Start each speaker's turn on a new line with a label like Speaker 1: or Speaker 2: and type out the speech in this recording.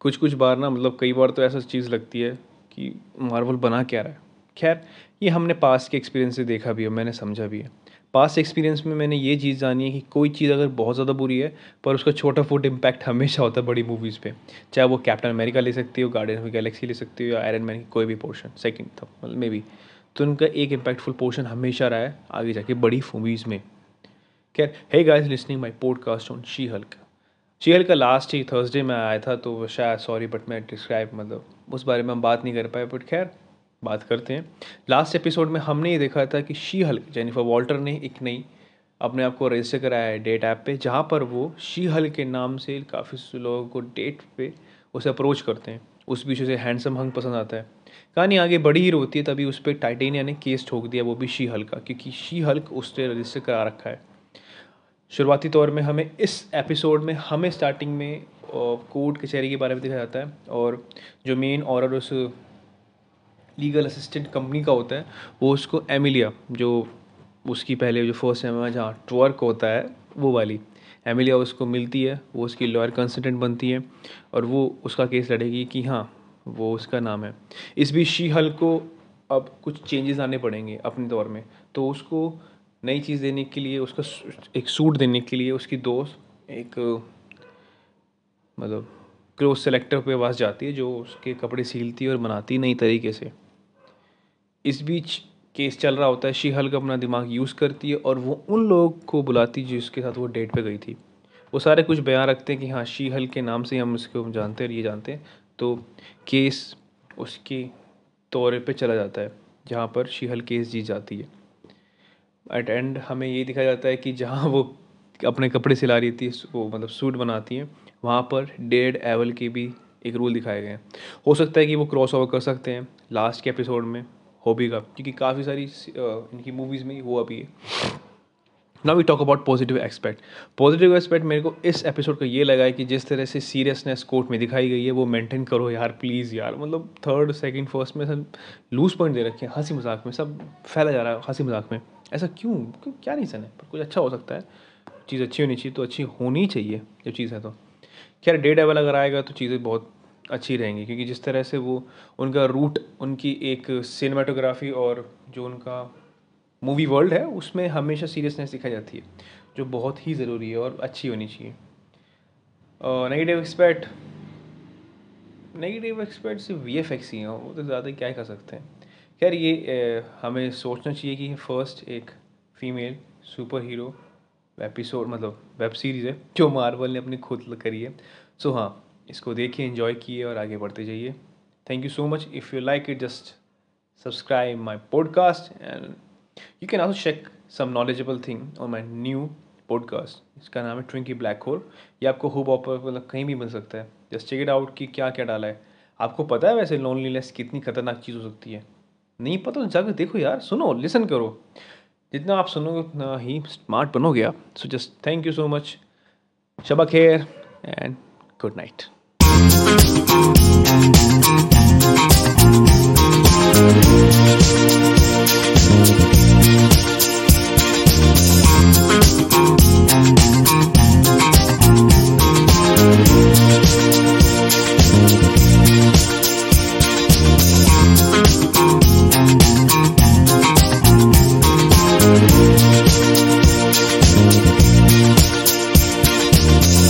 Speaker 1: कुछ कुछ बार ना मतलब कई बार तो ऐसा चीज़ लगती है कि मार्वल बना क्या रहा है। खैर, ये हमने पास के एक्सपीरियंस से देखा भी है, मैंने समझा भी है। पास एक्सपीरियंस में मैंने ये चीज़ जानी है कि कोई चीज़ अगर बहुत ज़्यादा बुरी है, पर उसका छोटा फुट इम्पैक्ट हमेशा होता है बड़ी मूवीज़ पे। चाहे वो कैप्टन अमेरिका ले सकती हो गार्डियन ऑफ़ गैलेक्सी ले सकती हो, या आयरन मैन की कोई भी पोर्शन सेकेंड था मतलब मे बी तो उनका एक इम्पैक्टफुल पोर्शन हमेशा रहा है, आगे जाके बड़ी मूवीज़ में। खैर है guys listening my podcast on She Hulk She Hulk का लास्ट ही थर्सडे में आया था तो शायद सॉरी बट मैं डिस्क्राइब मतलब उस बारे में हम बात नहीं कर पाए बट खैर, बात करते हैं। लास्ट एपिसोड में हमने ये देखा था कि शी हल्क जेनिफर वॉल्टर ने एक नई अपने आप को रजिस्टर कराया है डेट ऐप पे, जहाँ पर वो शी हल्क के नाम से काफ़ी लोगों को डेट पे उसे अप्रोच करते हैं। उस बीच उसे हैंडसम हंग पसंद आता है। कहानी आगे बड़ी ही रोती है, तभी उस पर टाइटेनिया ने केस ठोक दिया, वो भी शी हल्क का, क्योंकि शी हल्क उसने रजिस्टर करा रखा है। शुरुआती तौर में हमें इस एपिसोड में, हमें स्टार्टिंग में कोर्ट कचहरी के बारे में दिखाया जाता है और जो मेन और उस लीगल असिस्टेंट कंपनी का होता है, वो उसको एमिलिया जो उसकी पहले जो फ़र्स्ट एम है जहाँ ट्वर्क होता है, वो वाली। एमिलिया उसको मिलती है, वो उसकी लॉयर कंसल्टेंट बनती है और वो उसका केस लड़ेगी कि हाँ वो उसका नाम है। इस बीच शी हल को अब कुछ चेंजेस आने पड़ेंगे अपने दौर में। तो उसको नई चीज़ देने के लिए, उसका एक सूट देने के लिए उसकी दोस्त एक मतलब क्लोथ सेलेक्टर के पास जाती है, जो उसके कपड़े सीलती है और बनाती है नई तरीके से। इस बीच केस चल रहा होता है शी हल्क अपना दिमाग यूज़ करती है और वो उन लोग को बुलाती जिसके साथ वो डेट पे गई थी। वो सारे कुछ बयान रखते हैं कि हाँ शी हल के नाम से हम उसको जानते हैं ये जानते हैं। तो केस उसके तौर पे चला जाता है, जहाँ पर शी हल केस जीत जाती है। एट एंड हमें यही दिखाया जाता है कि जहाँ वो अपने कपड़े सिला रही थी, वो मतलब सूट बनाती हैं, वहाँ पर डेड एवल के भी एक रूल दिखाए गए हैं। हो सकता है कि वो क्रॉस ओवर कर सकते हैं लास्ट के एपिसोड में, हॉबी का, क्योंकि काफ़ी सारी इनकी मूवीज़ में हुआ भी है। ना we talk about positive expect positive expect मेरे को इस एपिसोड का ये लगा है कि जिस तरह से सीरियसनेस कोर्ट में दिखाई गई है, वो मेंटेन करो यार प्लीज़ यार। मतलब थर्ड सेकंड फ़र्स्ट में सब लूज पॉइंट दे रखे हैं, हँसी मज़ाक में, सब फैला जा रहा है हँसी मज़ाक में। ऐसा क्यों? क्यों? क्या रीज़न है? पर कुछ अच्छा हो सकता है। चीज़ अच्छी होनी चाहिए तो अच्छी होनी चाहिए जब चीज़ है तो। खैर डे डेवल अगर आएगा तो चीज़ें बहुत अच्छी रहेंगी, क्योंकि जिस तरह से वो उनका रूट उनकी एक सिनेमाटोग्राफी और जो उनका मूवी वर्ल्ड है उसमें हमेशा सीरियसनेस दिखाई जाती है जो बहुत ही ज़रूरी है और अच्छी होनी चाहिए। नेगेटिव एक्सपेक्ट नेगेटिव एक्सपेक्ट सिर्फ़ वी एफ़ एक्स ही हैं वो तो ज़्यादा क्या कर सकते हैं। खैर ये ए, हमें सोचना चाहिए कि फ़र्स्ट एक फीमेल सुपर हीरो एपिसोड मतलब वेब सीरीज़ है जो मार्वल ने अपनी खुद करी है। सो so, हाँ इसको देखिए इन्जॉय किए और आगे बढ़ते जाइए। Thank you so much if you like it just subscribe my podcast and you can also check some knowledgeable thing on my new podcast इसका नाम है ट्विंकी ब्लैक होल ये आपको होप ऑप मतलब कहीं भी मिल सकता है। जस्ट चेक इट आउट कि क्या क्या डाला है। आपको पता है वैसे लोनलीनेस कितनी खतरनाक चीज़ हो सकती है? नहीं पता तो जाकर देखो यार। सुनो लिसन करो। जितना आप सुनोगे, उतना ही स्मार्ट बनोगे आप। So just thank you so much Shaba Kher and good night.